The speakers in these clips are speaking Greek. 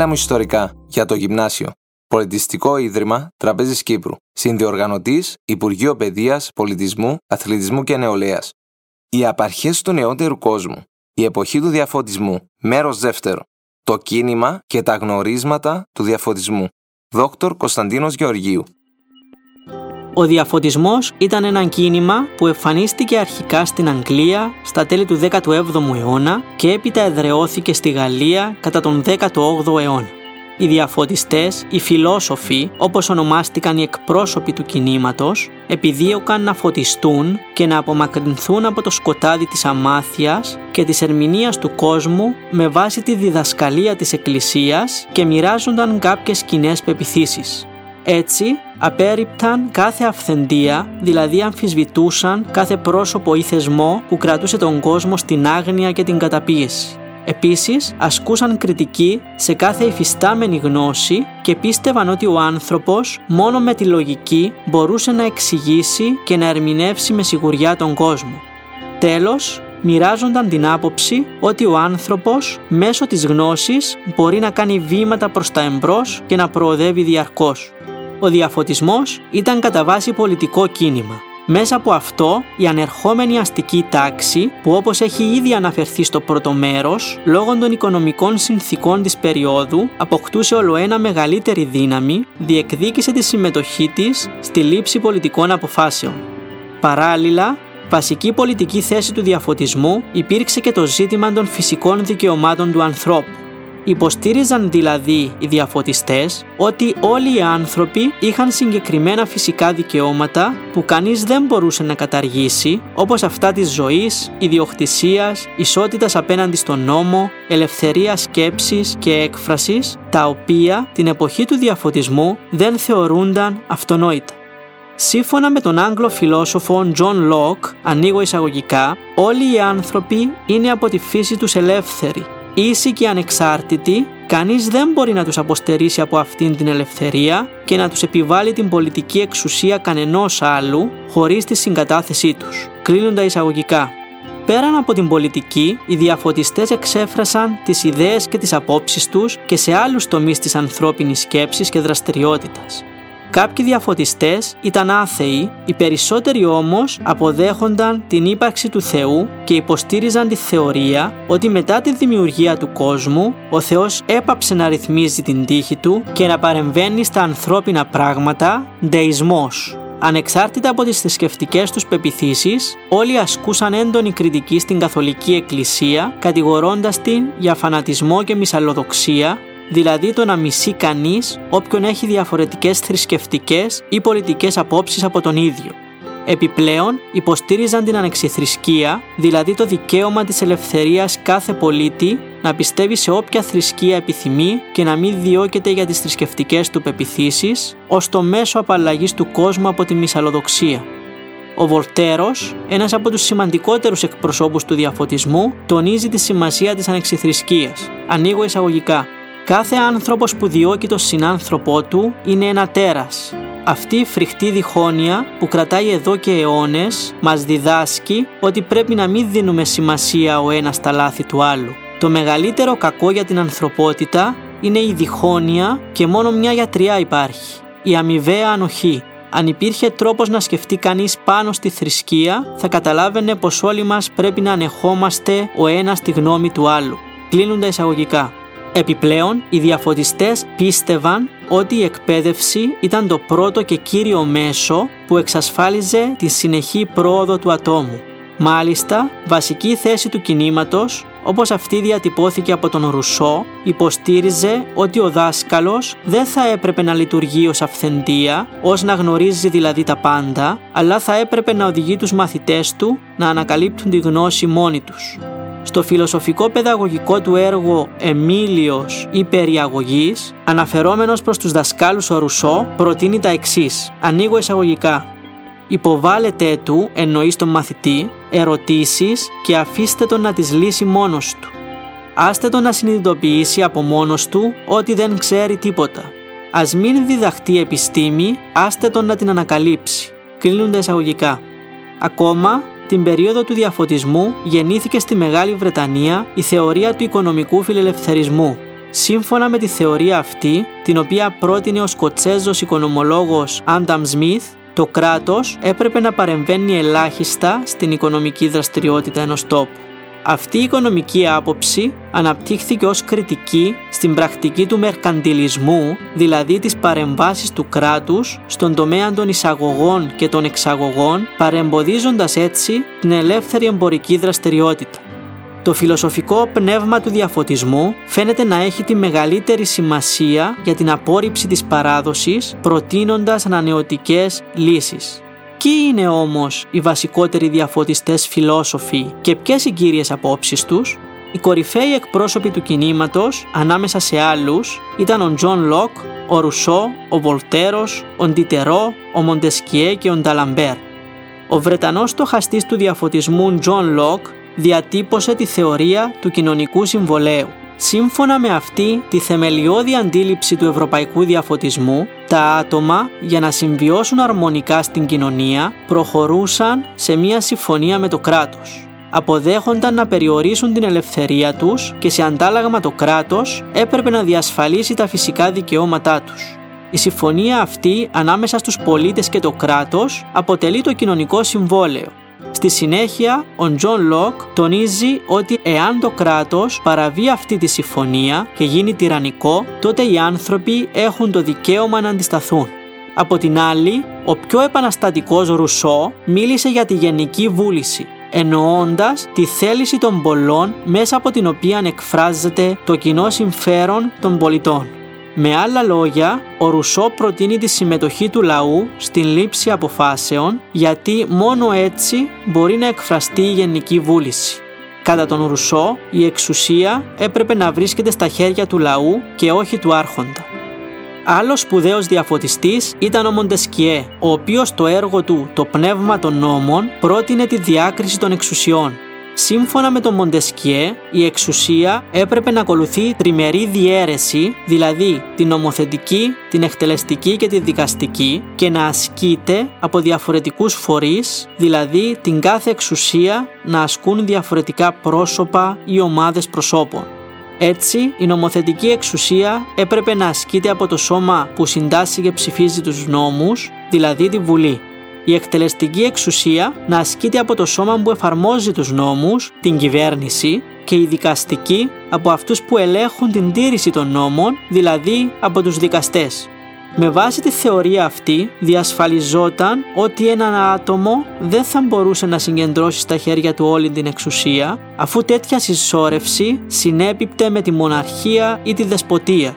Μίλα μου ιστορικά για το γυμνάσιο. Πολιτιστικό Ίδρυμα Τραπέζης Κύπρου. Συνδιοργανωτής Υπουργείο Παιδείας, Πολιτισμού, Αθλητισμού και Νεολαίας. Οι απαρχές του νεότερου κόσμου. Η εποχή του διαφωτισμού. Μέρος δεύτερο. Το κίνημα και τα γνωρίσματα του διαφωτισμού. Δόκτωρ Κωνσταντίνος Γεωργίου. Ο διαφωτισμός ήταν ένα κίνημα που εμφανίστηκε αρχικά στην Αγγλία στα τέλη του 17ου αιώνα και έπειτα εδρεώθηκε στη Γαλλία κατά τον 18ο αιώνα. Οι διαφωτιστές, οι φιλόσοφοι, όπως ονομάστηκαν οι εκπρόσωποι του κινήματος, επιδίωκαν να φωτιστούν και να απομακρυνθούν από το σκοτάδι της αμάθειας και της ερμηνείας του κόσμου με βάση τη διδασκαλία της Εκκλησίας και μοιράζονταν κάποιες κοινές πεπιθήσεις. Έτσι, απέρριπταν κάθε αυθεντία, δηλαδή αμφισβητούσαν κάθε πρόσωπο ή θεσμό που κρατούσε τον κόσμο στην άγνοια και την καταπίεση. Επίσης, ασκούσαν κριτική σε κάθε υφιστάμενη γνώση και πίστευαν ότι ο άνθρωπος μόνο με τη λογική μπορούσε να εξηγήσει και να ερμηνεύσει με σιγουριά τον κόσμο. Τέλος, μοιράζονταν την άποψη ότι ο άνθρωπος μέσω της γνώσης μπορεί να κάνει βήματα προς τα εμπρός και να προοδεύει διαρκώς. Ο διαφωτισμός ήταν κατά βάση πολιτικό κίνημα. Μέσα από αυτό, η ανερχόμενη αστική τάξη, που όπως έχει ήδη αναφερθεί στο πρώτο μέρος, λόγω των οικονομικών συνθήκων της περίοδου, αποκτούσε ολοένα μεγαλύτερη δύναμη, διεκδίκησε τη συμμετοχή της στη λήψη πολιτικών αποφάσεων. Παράλληλα, βασική πολιτική θέση του διαφωτισμού υπήρξε και το ζήτημα των φυσικών δικαιωμάτων του ανθρώπου. Υποστήριζαν δηλαδή οι διαφωτιστές ότι όλοι οι άνθρωποι είχαν συγκεκριμένα φυσικά δικαιώματα που κανείς δεν μπορούσε να καταργήσει όπως αυτά της ζωής, ιδιοκτησίας, ισότητας απέναντι στον νόμο, ελευθερίας σκέψης και έκφρασης τα οποία την εποχή του διαφωτισμού δεν θεωρούνταν αυτονόητα. Σύμφωνα με τον Άγγλο φιλόσοφο John Locke, ανοίγω εισαγωγικά, όλοι οι άνθρωποι είναι από τη φύση τους ελεύθεροι ίσοι και ανεξάρτητοι, κανείς δεν μπορεί να τους αποστερήσει από αυτήν την ελευθερία και να τους επιβάλλει την πολιτική εξουσία κανενός άλλου χωρίς τη συγκατάθεσή τους. Κλείνουν τα εισαγωγικά. Πέραν από την πολιτική, οι διαφωτιστές εξέφρασαν τις ιδέες και τις απόψεις τους και σε άλλους τομείς της ανθρώπινης σκέψης και δραστηριότητας. Κάποιοι διαφωτιστές ήταν άθεοι, οι περισσότεροι όμως αποδέχονταν την ύπαρξη του Θεού και υποστήριζαν τη θεωρία ότι μετά τη δημιουργία του κόσμου ο Θεός έπαψε να ρυθμίζει την τύχη του και να παρεμβαίνει στα ανθρώπινα πράγματα, δεϊσμός. Ανεξάρτητα από τις θρησκευτικές τους πεπιθήσεις, όλοι ασκούσαν έντονη κριτική στην Καθολική Εκκλησία, κατηγορώντας την για φανατισμό και μυσαλλοδοξία δηλαδή το να μισεί κανείς όποιον έχει διαφορετικές θρησκευτικές ή πολιτικές απόψεις από τον ίδιο. Επιπλέον, υποστήριζαν την ανεξιθρησκεία, δηλαδή το δικαίωμα της ελευθερίας κάθε πολίτη να πιστεύει σε όποια θρησκεία επιθυμεί και να μην διώκεται για τις θρησκευτικές του πεπιθήσεις, ως το μέσο απαλλαγής του κόσμου από τη μυσαλλοδοξία. Ο Βολτέρος, ένας από τους σημαντικότερους εκπροσώπους του διαφωτισμού, τονίζει τη σημασία της ανεξιθρησκείας. Ανοίγω εισαγωγικά. Κάθε άνθρωπος που διώκει τον συνάνθρωπό του είναι ένα τέρας. Αυτή η φρικτή διχόνοια που κρατάει εδώ και αιώνες μας διδάσκει ότι πρέπει να μην δίνουμε σημασία ο ένας στα λάθη του άλλου. Το μεγαλύτερο κακό για την ανθρωπότητα είναι η διχόνοια και μόνο μια γιατριά υπάρχει. Η αμοιβαία ανοχή. Αν υπήρχε τρόπος να σκεφτεί κανείς πάνω στη θρησκεία, θα καταλάβαινε πως όλοι μας πρέπει να ανεχόμαστε ο ένας τη γνώμη του άλλου. Κλείνουν τα εισαγωγικά. Επιπλέον, οι διαφωτιστές πίστευαν ότι η εκπαίδευση ήταν το πρώτο και κύριο μέσο που εξασφάλιζε τη συνεχή πρόοδο του ατόμου. Μάλιστα, βασική θέση του κινήματος, όπως αυτή διατυπώθηκε από τον Ρουσό, υποστήριζε ότι ο δάσκαλος δεν θα έπρεπε να λειτουργεί ως αυθεντία, ως να γνωρίζει δηλαδή τα πάντα, αλλά θα έπρεπε να οδηγεί τους μαθητές του να ανακαλύπτουν τη γνώση μόνοι τους. Στο φιλοσοφικό παιδαγωγικό του έργο «Εμίλιος ή περιαγωγής», αναφερόμενος προς τους δασκάλους ο Ρουσό, προτείνει τα εξής. Ανοίγω εισαγωγικά. Υποβάλλετε του, εννοείς στον μαθητή, ερωτήσεις και αφήστε τον να τις λύσει μόνος του. Άστε τον να συνειδητοποιήσει από μόνος του ότι δεν ξέρει τίποτα. Ας μην διδαχτεί επιστήμη, άστε τον να την ανακαλύψει. Κλείνουν τα εισαγωγικά. Ακόμα, την περίοδο του διαφωτισμού γεννήθηκε στη Μεγάλη Βρετανία η θεωρία του οικονομικού φιλελευθερισμού. Σύμφωνα με τη θεωρία αυτή, την οποία πρότεινε ο Σκοτσέζος οικονομολόγος Άνταμ Σμιθ, το κράτος έπρεπε να παρεμβαίνει ελάχιστα στην οικονομική δραστηριότητα ενός τόπου. Αυτή η οικονομική άποψη αναπτύχθηκε ως κριτική στην πρακτική του μερκαντιλισμού, δηλαδή της παρεμβάσης του κράτους στον τομέα των εισαγωγών και των εξαγωγών, παρεμποδίζοντας έτσι την ελεύθερη εμπορική δραστηριότητα. Το φιλοσοφικό πνεύμα του διαφωτισμού φαίνεται να έχει τη μεγαλύτερη σημασία για την απόρριψη της παράδοσης, προτείνοντας ανανεωτικές λύσεις. Ποιοι είναι όμως οι βασικότεροι διαφωτιστές φιλόσοφοι και ποιες οι κύριες απόψεις τους; Οι κορυφαίοι εκπρόσωποι του κινήματος, ανάμεσα σε άλλους, ήταν ο Τζον Λοκ, ο Ρουσό, ο Βολτέρος, ο Ντιντερό, ο Μοντεσκιέ και ο Νταλαμπέρ. Ο Βρετανός στοχαστής του διαφωτισμού Τζον Λοκ διατύπωσε τη θεωρία του κοινωνικού συμβολαίου. Σύμφωνα με αυτή τη θεμελιώδη αντίληψη του ευρωπαϊκού διαφωτισμού, τα άτομα για να συμβιώσουν αρμονικά στην κοινωνία προχωρούσαν σε μια συμφωνία με το κράτος. Αποδέχονταν να περιορίσουν την ελευθερία τους και σε αντάλλαγμα το κράτος έπρεπε να διασφαλίσει τα φυσικά δικαιώματά τους. Η συμφωνία αυτή ανάμεσα στους πολίτες και το κράτος αποτελεί το κοινωνικό συμβόλαιο Στη συνέχεια, ο Τζον Λοκ τονίζει ότι εάν το κράτος παραβεί αυτή τη συμφωνία και γίνει τυραννικό, τότε οι άνθρωποι έχουν το δικαίωμα να αντισταθούν. Από την άλλη, ο πιο επαναστατικός Ρουσό μίλησε για τη γενική βούληση, εννοώντας τη θέληση των πολλών μέσα από την οποία εκφράζεται το κοινό συμφέρον των πολιτών. Με άλλα λόγια, ο Ρουσό προτείνει τη συμμετοχή του λαού στην λήψη αποφάσεων γιατί μόνο έτσι μπορεί να εκφραστεί η γενική βούληση. Κατά τον Ρουσό, η εξουσία έπρεπε να βρίσκεται στα χέρια του λαού και όχι του άρχοντα. Άλλος σπουδαίος διαφωτιστής ήταν ο Μοντεσκιέ, ο οποίος στο έργο του «Το πνεύμα των νόμων» πρότεινε τη διάκριση των εξουσιών Σύμφωνα με τον Μοντεσκιέ, η εξουσία έπρεπε να ακολουθεί τριμερή διαίρεση, δηλαδή την νομοθετική, την εκτελεστική και τη δικαστική και να ασκείται από διαφορετικούς φορείς, δηλαδή την κάθε εξουσία να ασκούν διαφορετικά πρόσωπα ή ομάδες προσώπων. Έτσι, η νομοθετική εξουσία έπρεπε να ασκείται από το σώμα που συντάσσει και ψηφίζει τους νόμους, δηλαδή τη Βουλή η εκτελεστική εξουσία να ασκείται από το σώμα που εφαρμόζει τους νόμους, την κυβέρνηση και η δικαστική από αυτούς που ελέγχουν την τήρηση των νόμων, δηλαδή από τους δικαστές. Με βάση τη θεωρία αυτή διασφαλιζόταν ότι ένα άτομο δεν θα μπορούσε να συγκεντρώσει στα χέρια του όλη την εξουσία αφού τέτοια συσσόρευση συνέπιπτε με τη μοναρχία ή τη δεσποτεία.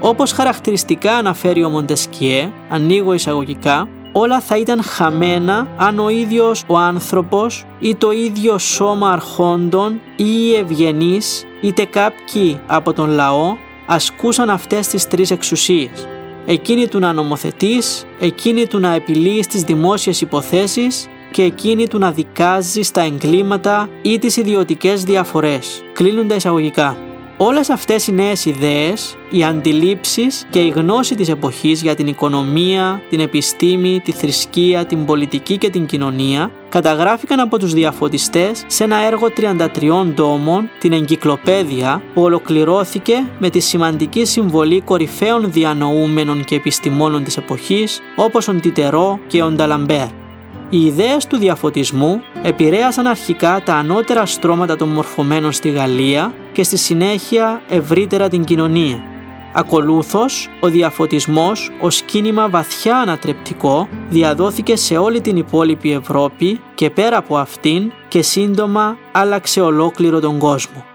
Όπως χαρακτηριστικά αναφέρει ο Μοντεσκιέ, ανοίγω εισαγωγικά, όλα θα ήταν χαμένα αν ο ίδιος ο άνθρωπος ή το ίδιο σώμα αρχόντων ή οι ευγενείς είτε κάποιοι από τον λαό ασκούσαν αυτές τις τρεις εξουσίες. Εκείνη του να νομοθετείς, εκείνη του να επιλύεις τις δημόσιες υποθέσεις και εκείνη του να δικάζεις στα εγκλήματα ή τις ιδιωτικές διαφορές. Κλείνουν τα εισαγωγικά. Όλες αυτές οι νέες ιδέες, οι αντιλήψεις και η γνώση της εποχής για την οικονομία, την επιστήμη, τη θρησκεία, την πολιτική και την κοινωνία καταγράφηκαν από τους διαφωτιστές σε ένα έργο 33 τόμων, την Εγκυκλοπαίδεια, που ολοκληρώθηκε με τη σημαντική συμβολή κορυφαίων διανοούμενων και επιστημόνων της εποχής όπως ο Τιτερό και ο Νταλαμπέρ. Οι ιδέες του διαφωτισμού επηρέασαν αρχικά τα ανώτερα στρώματα των μορφωμένων στη Γαλλία και στη συνέχεια ευρύτερα την κοινωνία. Ακολούθως, ο διαφωτισμός ως κίνημα βαθιά ανατρεπτικό διαδόθηκε σε όλη την υπόλοιπη Ευρώπη και πέρα από αυτήν και σύντομα άλλαξε ολόκληρο τον κόσμο.